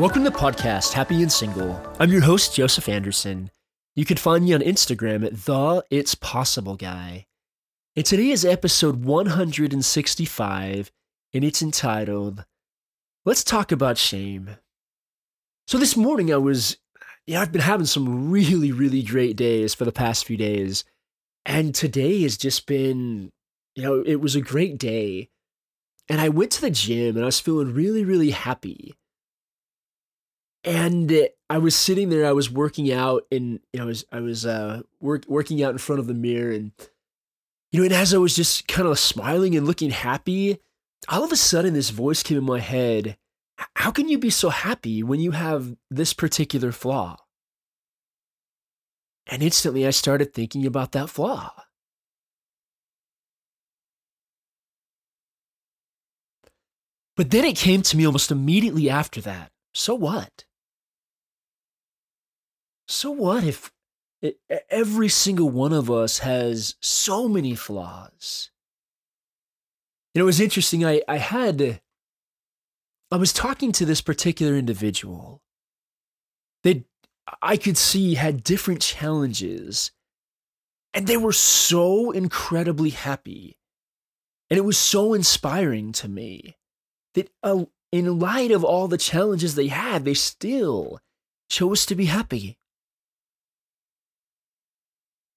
Welcome to the podcast, Happy and Single. I'm your host, Joseph Anderson. You can find me on Instagram at the It's Possible Guy. And today is episode 165, and it's entitled Let's Talk About Shame. So this morning I was, yeah, I've been having some really, really great days for the past few days. And today has just been, you know, it was a great day. And I went to the gym and I was feeling really, really happy and I was sitting there. I was working out, and you know, I was I was uh, work, working out in front of the mirror, and you know, and as I was just kind of smiling and looking happy, all of a sudden, this voice came in my head. How can you be so happy when you have this particular flaw? And instantly, I started thinking about that flaw. But then it came to me almost immediately after that. So what? So what if every single one of us has so many flaws? You know, it was interesting. I, I had, I was talking to this particular individual that I could see had different challenges, and they were so incredibly happy. And it was so inspiring to me that, uh, in light of all the challenges they had, they still chose to be happy.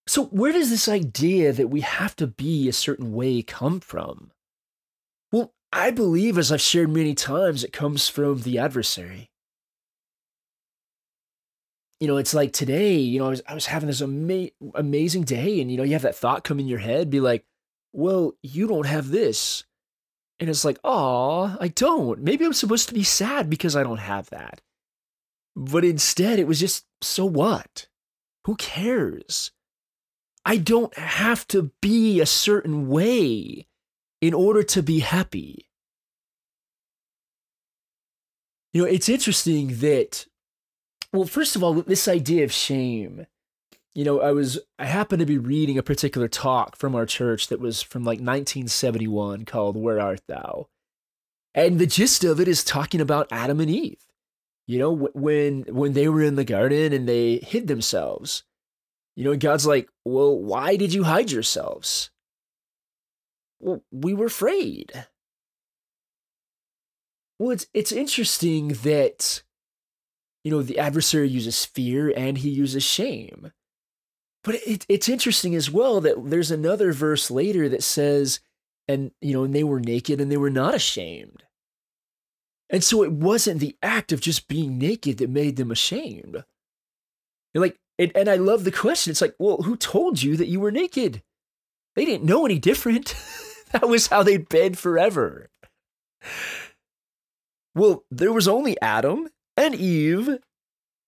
So, where does this idea that we have to be a certain way come from? Well, I believe, as I've shared many times, it comes from the adversary. You know, it's like today, you know, I was, I was having this ama- amazing day, and, you know, you have that thought come in your head, be like, well, you don't have this. And it's like, oh, I don't. Maybe I'm supposed to be sad because I don't have that. But instead, it was just, so what? Who cares? I don't have to be a certain way in order to be happy. You know, it's interesting that, well, first of all, this idea of shame. You know, I was, I happened to be reading a particular talk from our church that was from like 1971 called Where Art Thou? And the gist of it is talking about Adam and Eve. You know, when when they were in the garden and they hid themselves you know, God's like, well, why did you hide yourselves? Well, we were afraid. Well, it's it's interesting that you know the adversary uses fear and he uses shame. But it, it's interesting as well that there's another verse later that says, and you know, and they were naked and they were not ashamed. And so it wasn't the act of just being naked that made them ashamed. You're like, and, and I love the question. It's like, well, who told you that you were naked? They didn't know any different. that was how they'd been forever. Well, there was only Adam and Eve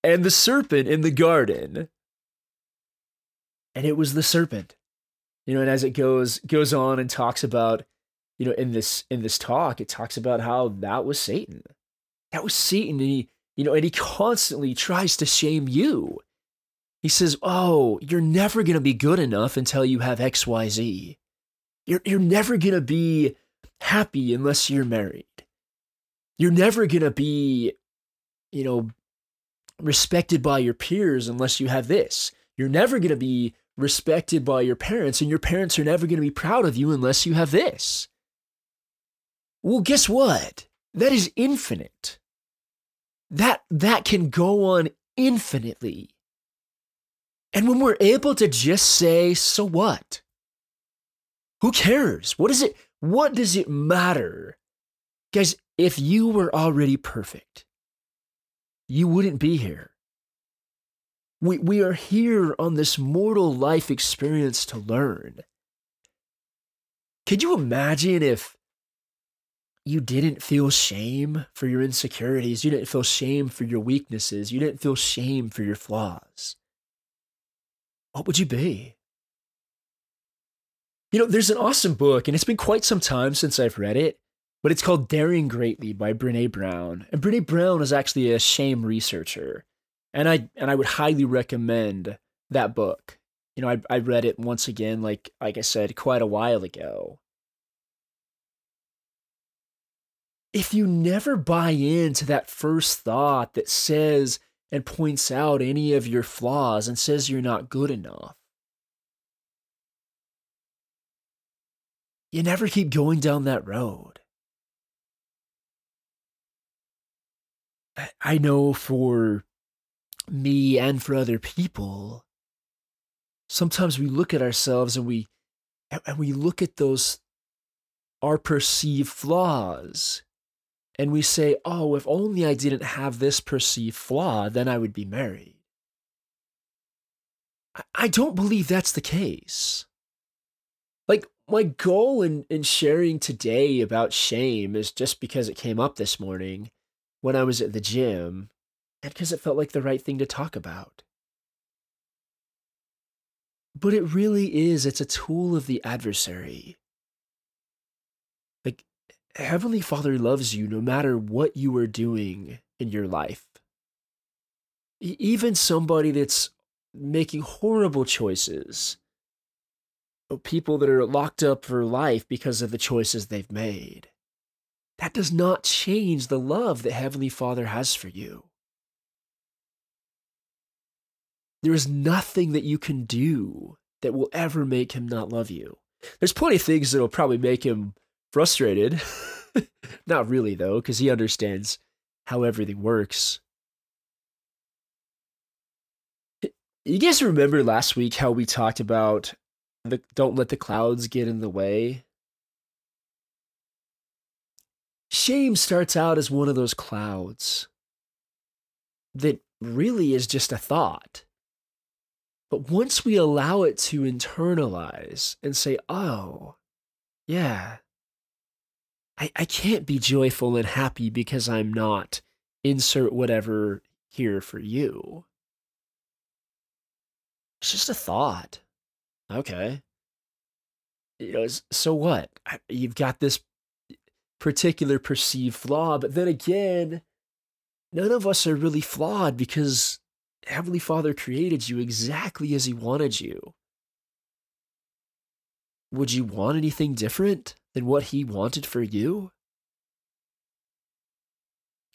and the serpent in the garden. And it was the serpent. You know, and as it goes goes on and talks about, you know, in this in this talk, it talks about how that was Satan. That was Satan. And he, you know, and he constantly tries to shame you. He says, Oh, you're never going to be good enough until you have XYZ. You're, you're never going to be happy unless you're married. You're never going to be, you know, respected by your peers unless you have this. You're never going to be respected by your parents, and your parents are never going to be proud of you unless you have this. Well, guess what? That is infinite. That that can go on infinitely. And when we're able to just say, so what? Who cares? What is it? What does it matter? Guys, if you were already perfect, you wouldn't be here. We, we are here on this mortal life experience to learn. Could you imagine if you didn't feel shame for your insecurities? You didn't feel shame for your weaknesses? You didn't feel shame for your flaws? What would you be? You know, there's an awesome book, and it's been quite some time since I've read it, but it's called Daring Greatly by Brene Brown. And Brene Brown is actually a shame researcher. And I and I would highly recommend that book. You know, I I read it once again, like like I said, quite a while ago. if you never buy into that first thought that says and points out any of your flaws and says you're not good enough, you never keep going down that road. I know for me and for other people, sometimes we look at ourselves and we and we look at those our perceived flaws and we say, "Oh, if only I didn't have this perceived flaw, then I would be married." I don't believe that's the case. Like my goal in, in sharing today about shame is just because it came up this morning when I was at the gym and because it felt like the right thing to talk about. But it really is, it's a tool of the adversary. Heavenly Father loves you no matter what you are doing in your life. Even somebody that's making horrible choices, oh, people that are locked up for life because of the choices they've made. That does not change the love that Heavenly Father has for you. There is nothing that you can do that will ever make him not love you. There's plenty of things that'll probably make him frustrated. not really, though, because he understands how everything works. You guys remember last week how we talked about the don't let the clouds get in the way? Shame starts out as one of those clouds that really is just a thought. But once we allow it to internalize and say, oh, yeah, I, I can't be joyful and happy because I'm not insert whatever here for you. It's just a thought. Okay. You know, so what? You've got this particular perceived flaw, but then again, none of us are really flawed because Heavenly Father created you exactly as He wanted you. Would you want anything different than what He wanted for you?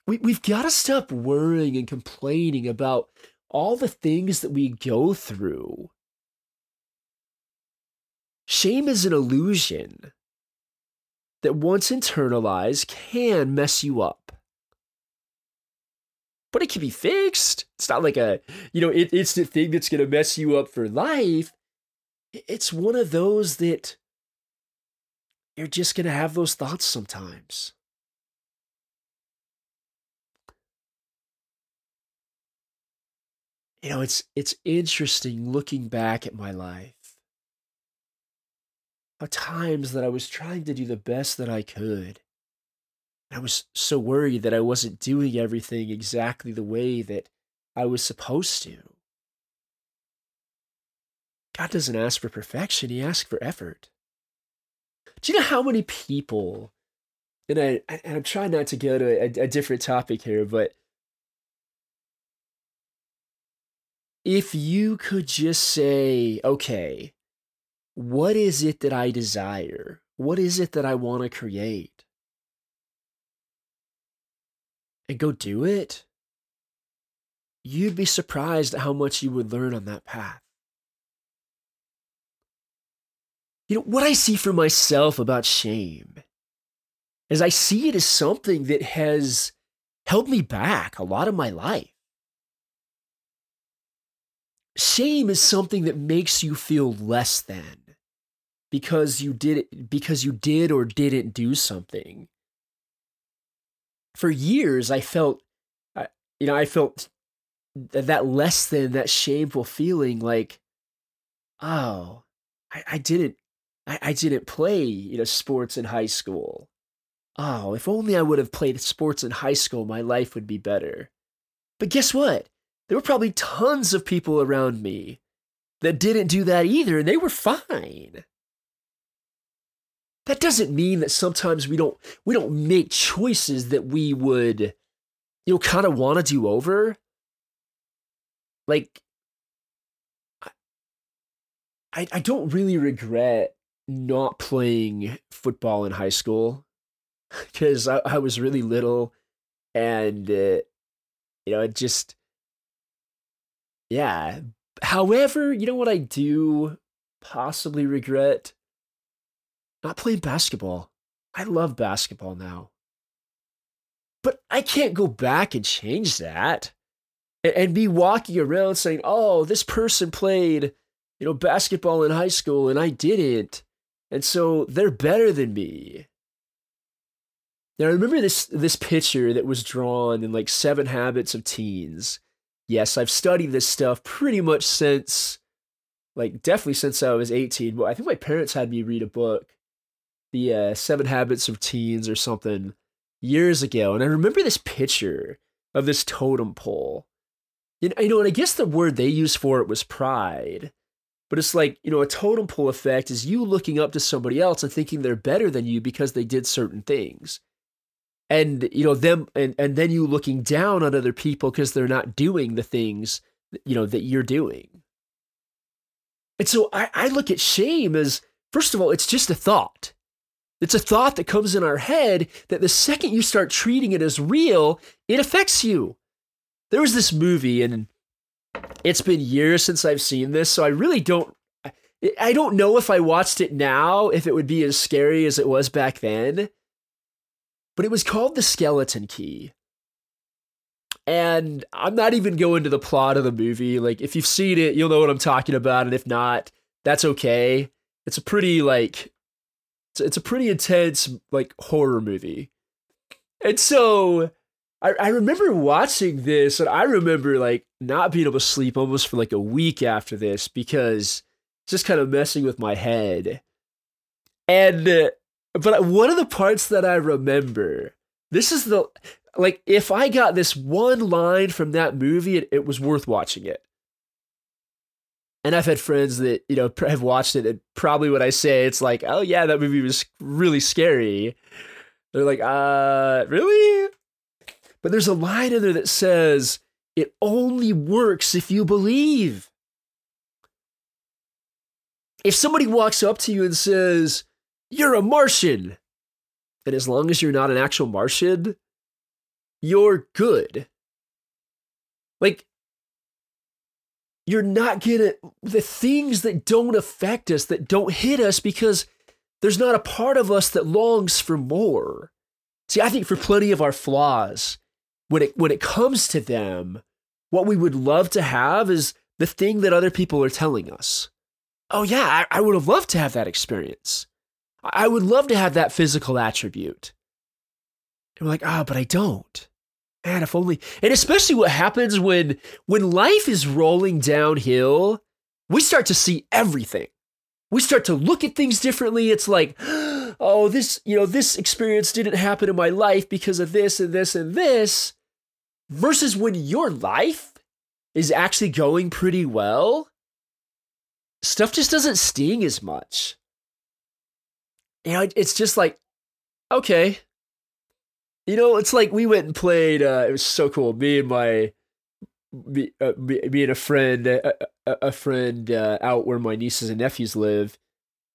We, we've got to stop worrying and complaining about all the things that we go through. Shame is an illusion that once internalized can mess you up but it can be fixed. It's not like a, you know, it, it's the thing that's going to mess you up for life. It's one of those that you're just going to have those thoughts sometimes. You know, it's it's interesting looking back at my life. How times that I was trying to do the best that I could I was so worried that I wasn't doing everything exactly the way that I was supposed to. God doesn't ask for perfection, He asks for effort. Do you know how many people, and, I, and I'm trying not to go to a, a different topic here, but if you could just say, okay, what is it that I desire? What is it that I want to create? and go do it, you'd be surprised at how much you would learn on that path. You know, what I see for myself about shame is I see it as something that has held me back a lot of my life. Shame is something that makes you feel less than because you did it because you did or didn't do something for years I felt, you know, I felt that less than that shameful feeling like, oh, I, I didn't, I, I didn't play, you know, sports in high school. Oh, if only I would have played sports in high school, my life would be better. But guess what? There were probably tons of people around me that didn't do that either, and they were fine that doesn't mean that sometimes we don't we don't make choices that we would you know kind of want to do over like I, I don't really regret not playing football in high school because I, I was really little and uh, you know it just yeah. However you know what i do possibly regret? Not playing basketball. I love basketball now. But i can't go back and change that and, and be walking around saying oh this person played you know basketball in high school and i didn't and so they're better than me now I remember this this picture that was drawn in like Seven Habits of Teens. Yes, I've studied this stuff pretty much since like definitely since I was 18. But I think my parents had me read a book, the uh, Seven Habits of Teens or something, years ago, and I remember this picture of this totem pole. You know, and I guess the word they used for it was pride. But it's like, you know, a totem pole effect is you looking up to somebody else and thinking they're better than you because they did certain things. And you know them and, and then you looking down on other people because they're not doing the things you know that you're doing. And so I, I look at shame as first of all it's just a thought. It's a thought that comes in our head that the second you start treating it as real it affects you. There was this movie and it's been years since i've seen this so i really don't i don't know if i watched it now if it would be as scary as it was back then but it was called The Skeleton Key. And I'm not even going to the plot of the movie. Like, if you've seen it, you'll know what I'm talking about. And if not, that's okay. It's a pretty, like, it's, a pretty intense, like, horror movie. And so I, I remember watching this, and I remember, like, not being able to sleep almost for like a week after this because it's just kind of messing with my head. And uh, but one of the parts that I remember, this is the like if I got this one line from that movie, it, it was worth watching it. And I've had friends that you know have watched it, and probably what I say, it's like, oh yeah, that movie was really scary. They're like, uh, really? But there's a line in there that says, it only works if you believe. If somebody walks up to you and says, you're a Martian. And as long as you're not an actual Martian, you're good. Like, you're not gonna, the things that don't affect us, that don't hit us, because there's not a part of us that longs for more. See, I think for plenty of our flaws, when it, when it comes to them, what we would love to have is the thing that other people are telling us. Oh, yeah, I, I would have loved to have that experience. I would love to have that physical attribute. And we're like, ah, oh, but I don't. Man, if only. And especially what happens when when life is rolling downhill, we start to see everything. We start to look at things differently. It's like, oh, this, you know, this experience didn't happen in my life because of this and this and this. Versus when your life is actually going pretty well, stuff just doesn't sting as much you know, it's just like, okay. You know, it's like we went and played. Uh, it was so cool. Me and my, me, uh, me, me and a friend, uh, a, a friend uh, out where my nieces and nephews live.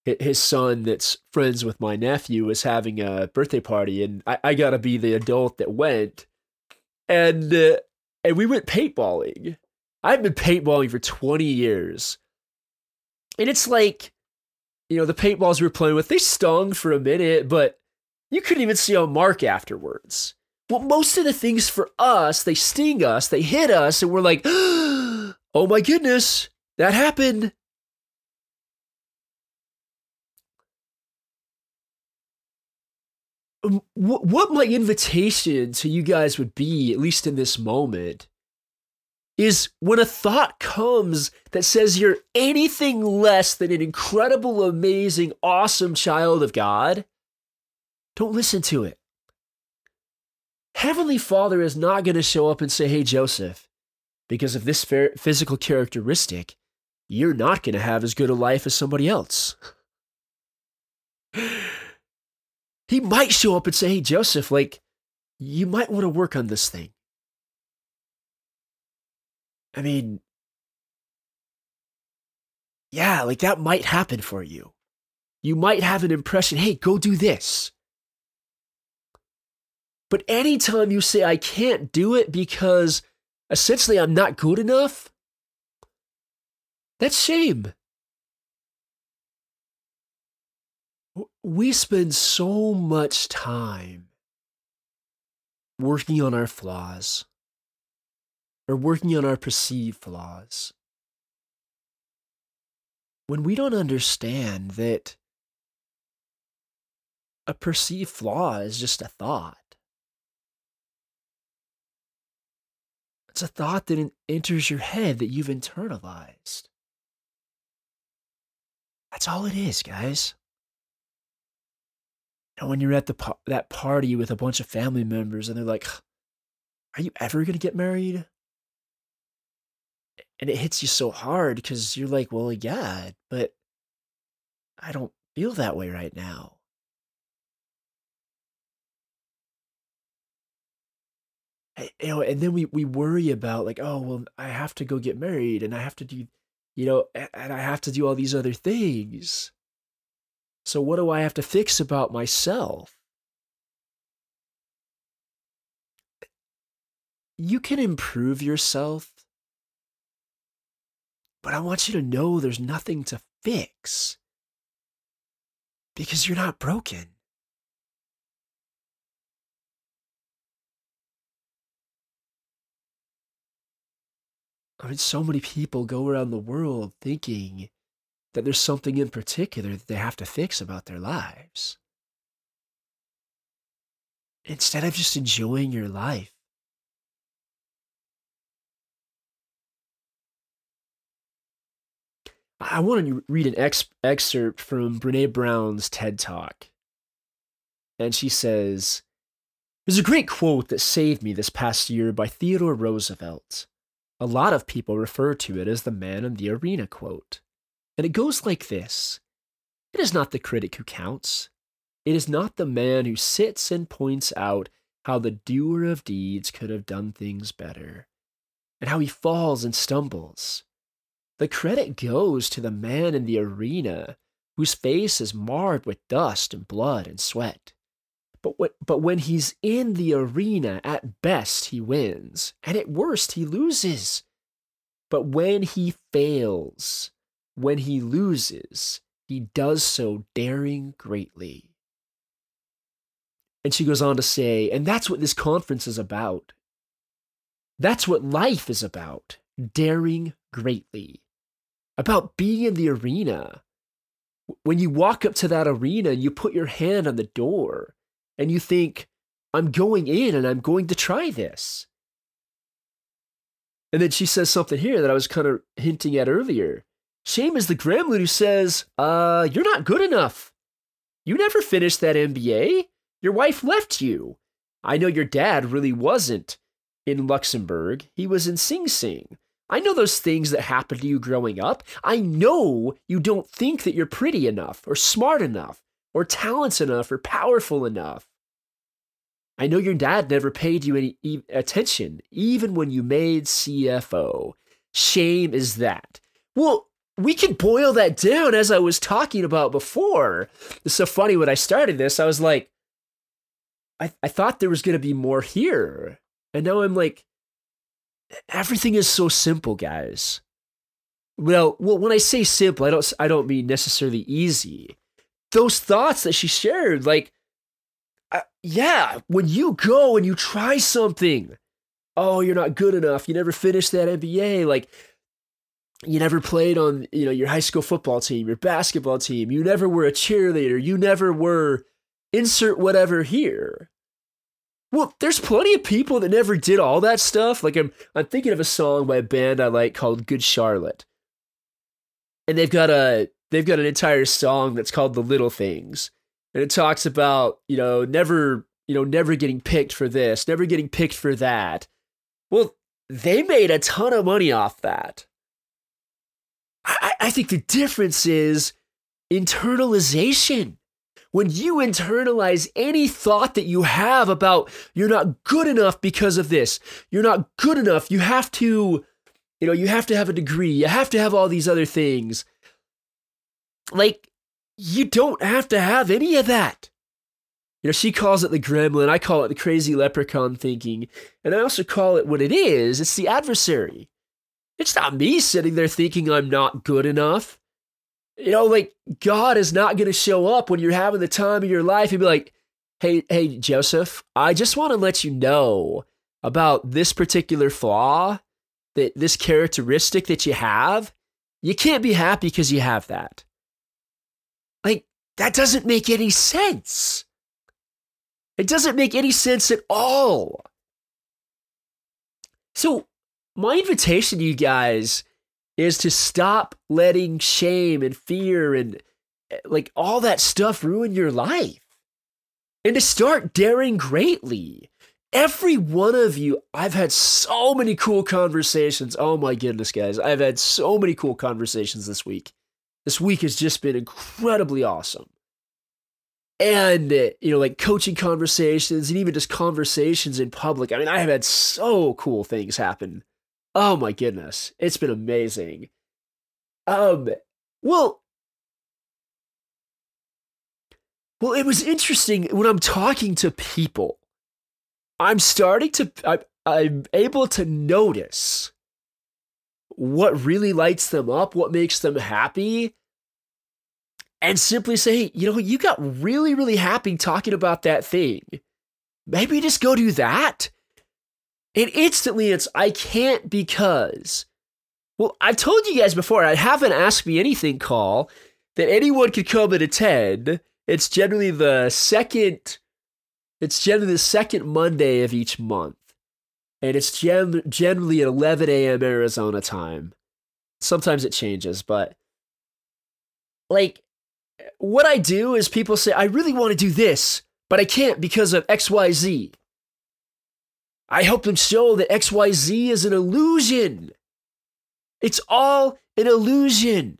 His son, that's friends with my nephew, was having a birthday party, and I, I got to be the adult that went. And uh, and we went paintballing. I've been paintballing for twenty years, and it's like you know, the paintballs we were playing with, they stung for a minute, but you couldn't even see a mark afterwards. Well, most of the things for us, they sting us, they hit us, and we're like, oh my goodness, that happened. What my invitation to you guys would be, at least in this moment, is when a thought comes that says you're anything less than an incredible, amazing, awesome child of God, don't listen to it. Heavenly Father is not going to show up and say, Hey, Joseph, because of this physical characteristic, you're not going to have as good a life as somebody else. he might show up and say, Hey, Joseph, like, you might want to work on this thing. I mean, yeah, like that might happen for you. You might have an impression, hey, go do this. But anytime you say, I can't do it because essentially I'm not good enough, that's shame. We spend so much time working on our flaws or working on our perceived flaws when we don't understand that a perceived flaw is just a thought. It's a thought that enters your head that you've internalized. That's all it is, guys. And when you're at the that party with a bunch of family members and they're like, "Are you ever going to get married?" And it hits you so hard because you're like, "Well, yeah, but I don't feel that way right now." you know, and then we we worry about like, oh well, I have to go get married, and I have to do, you know, and I have to do all these other things. So what do I have to fix about myself? You can improve yourself, but I want you to know there's nothing to fix because you're not broken. I mean, so many people go around the world thinking that there's something in particular that they have to fix about their lives. Instead of just enjoying your life. I want to read an ex- excerpt from Brene Brown's TED Talk. And she says, There's a great quote that saved me this past year by Theodore Roosevelt. A lot of people refer to it as the man in the arena quote. And it goes like this It is not the critic who counts. It is not the man who sits and points out how the doer of deeds could have done things better, and how he falls and stumbles. The credit goes to the man in the arena whose face is marred with dust and blood and sweat. But, what, but when he's in the arena, at best he wins, and at worst he loses. But when he fails, when he loses, he does so daring greatly. And she goes on to say, and that's what this conference is about. That's what life is about daring greatly, about being in the arena. When you walk up to that arena and you put your hand on the door, and you think, I'm going in and I'm going to try this. And then she says something here that I was kind of hinting at earlier. Shame is the gremlin who says, uh, you're not good enough. You never finished that MBA. Your wife left you. I know your dad really wasn't in Luxembourg. He was in Sing Sing. I know those things that happened to you growing up. I know you don't think that you're pretty enough or smart enough or talented enough or powerful enough. I know your dad never paid you any e- attention, even when you made CFO. Shame is that. Well, we can boil that down as I was talking about before. It's so funny when I started this, I was like, I, I thought there was going to be more here. And now I'm like, everything is so simple, guys. Well, well, when I say simple, I don't I don't mean necessarily easy those thoughts that she shared, like, uh, yeah, when you go and you try something, oh, you're not good enough. You never finished that MBA. Like, you never played on, you know, your high school football team, your basketball team. You never were a cheerleader. You never were insert whatever here. Well, there's plenty of people that never did all that stuff. Like I'm I'm thinking of a song by a band I like called Good Charlotte. And they've got a they've got an entire song that's called The Little Things. And it talks about, you know, never, you know, never getting picked for this, never getting picked for that. Well, they made a ton of money off that. I, I think the difference is internalization. When you internalize any thought that you have about you're not good enough because of this, you're not good enough, you have to, you know, you have to have a degree, you have to have all these other things like, you don't have to have any of that. You know, she calls it the gremlin. I call it the crazy leprechaun thinking. And I also call it what it is it's the adversary. It's not me sitting there thinking I'm not good enough. You know, like God is not going to show up when you're having the time of your life and be like, hey, hey, Joseph, I just want to let you know about this particular flaw, that this characteristic that you have. You can't be happy because you have that. Like, that doesn't make any sense. It doesn't make any sense at all. So, my invitation to you guys is to stop letting shame and fear and eh, like all that stuff ruin your life and to start daring greatly. Every one of you, I've had so many cool conversations. Oh my goodness, guys. I've had so many cool conversations this week. This week has just been incredibly awesome and you know like coaching conversations and even just conversations in public i mean i have had so cool things happen oh my goodness it's been amazing um well well it was interesting when i'm talking to people i'm starting to I, i'm able to notice what really lights them up what makes them happy and simply say, you know, you got really, really happy talking about that thing. Maybe just go do that. And instantly it's, I can't because, well, I've told you guys before, I have an Ask Me Anything call that anyone could come and attend. It's generally the second, it's generally the second Monday of each month. And it's gen- generally at 11 a.m. Arizona time. Sometimes it changes, but like what I do is people say, I really want to do this, but I can't because of XYZ. I help them show that XYZ is an illusion. It's all an illusion.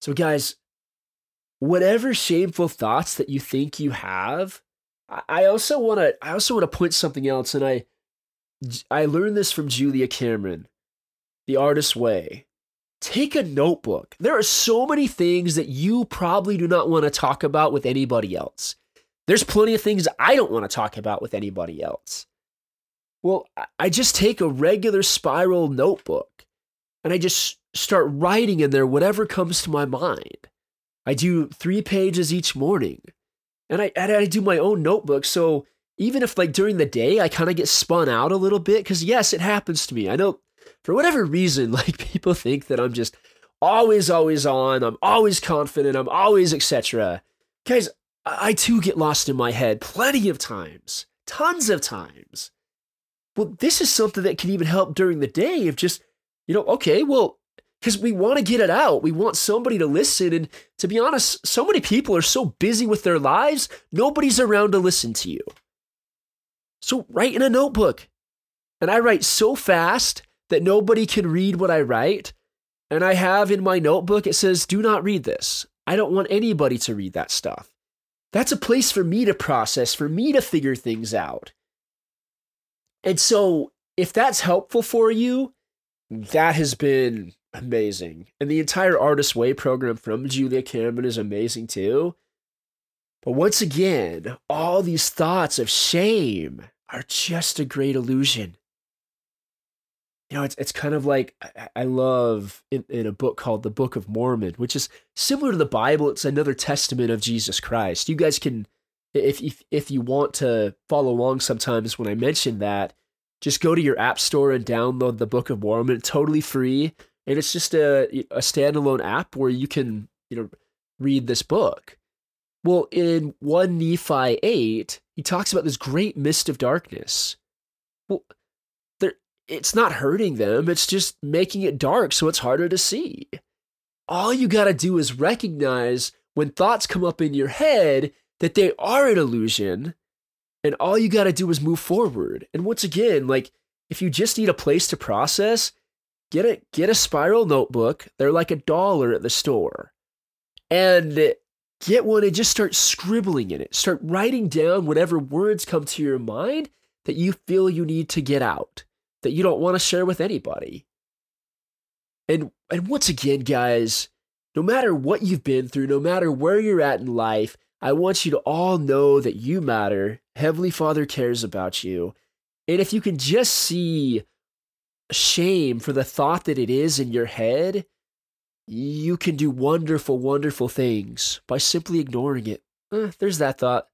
So, guys, whatever shameful thoughts that you think you have, I also want to. I also want to point something else, and I, I learned this from Julia Cameron, The Artist's Way take a notebook. There are so many things that you probably do not want to talk about with anybody else. There's plenty of things I don't want to talk about with anybody else. Well, I just take a regular spiral notebook and I just start writing in there whatever comes to my mind. I do three pages each morning and I, and I do my own notebook. So even if, like, during the day, I kind of get spun out a little bit, because yes, it happens to me. I know for whatever reason, like people think that I'm just always, always on, I'm always confident, I'm always etc. Guys, I too get lost in my head plenty of times, tons of times. Well, this is something that can even help during the day of just, you know, okay, well, because we want to get it out. We want somebody to listen. And to be honest, so many people are so busy with their lives, nobody's around to listen to you. So write in a notebook. And I write so fast that nobody can read what I write. And I have in my notebook, it says, do not read this. I don't want anybody to read that stuff. That's a place for me to process, for me to figure things out. And so, if that's helpful for you, that has been amazing. And the entire Artist Way program from Julia Cameron is amazing too. But once again, all these thoughts of shame are just a great illusion you know, it's it's kind of like I, love in, in, a book called the Book of Mormon, which is similar to the Bible. It's another testament of Jesus Christ. You guys can, if if if you want to follow along, sometimes when I mention that, just go to your app store and download the Book of Mormon, totally free, and it's just a a standalone app where you can you know read this book. Well, in one Nephi eight, he talks about this great mist of darkness. Well it's not hurting them, it's just making it dark so it's harder to see. All you got to do is recognize when thoughts come up in your head that they are an illusion, and all you got to do is move forward. And once again, like if you just need a place to process, get a get a spiral notebook. They're like a dollar at the store. And get one and just start scribbling in it. Start writing down whatever words come to your mind that you feel you need to get out that you don't want to share with anybody. And and once again, guys, no matter what you've been through, no matter where you're at in life, I want you to all know that you matter. Heavenly Father cares about you. And if you can just see shame for the thought that it is in your head, you can do wonderful, wonderful things by simply ignoring it. Eh, there's that thought.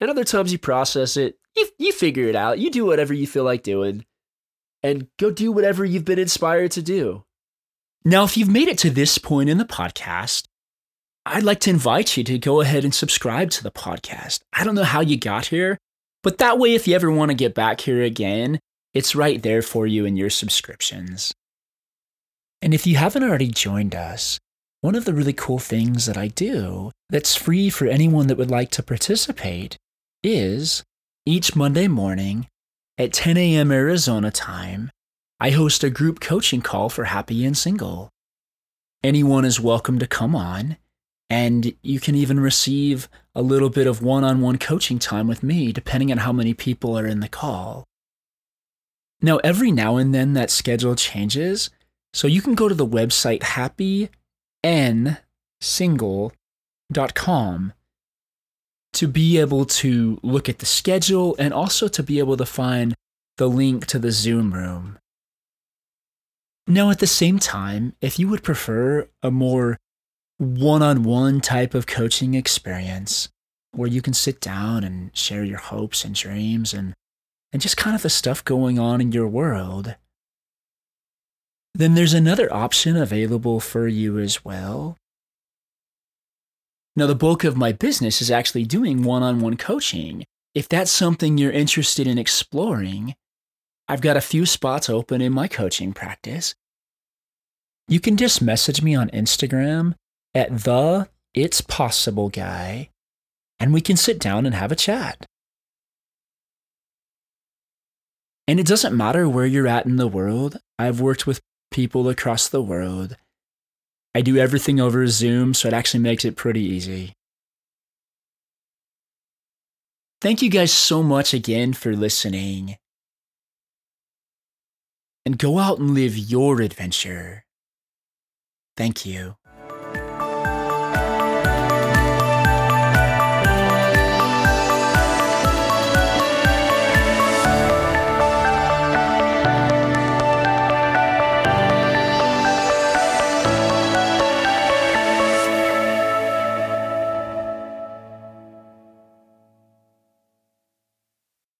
And other times you process it, you, you figure it out, you do whatever you feel like doing, and go do whatever you've been inspired to do. Now, if you've made it to this point in the podcast, I'd like to invite you to go ahead and subscribe to the podcast. I don't know how you got here, but that way, if you ever want to get back here again, it's right there for you in your subscriptions. And if you haven't already joined us, one of the really cool things that I do that's free for anyone that would like to participate is each Monday morning at 10 a.m. Arizona time, I host a group coaching call for Happy and Single. Anyone is welcome to come on, and you can even receive a little bit of one on one coaching time with me, depending on how many people are in the call. Now, every now and then that schedule changes, so you can go to the website happynsingle.com to be able to look at the schedule and also to be able to find the link to the Zoom room. Now, at the same time, if you would prefer a more one on one type of coaching experience where you can sit down and share your hopes and dreams and, and just kind of the stuff going on in your world, then there's another option available for you as well. Now, the bulk of my business is actually doing one on one coaching. If that's something you're interested in exploring, I've got a few spots open in my coaching practice. You can just message me on Instagram at the It's Possible Guy, and we can sit down and have a chat. And it doesn't matter where you're at in the world. I've worked with people across the world. I do everything over Zoom, so it actually makes it pretty easy. Thank you guys so much again for listening and go out and live your adventure. Thank you.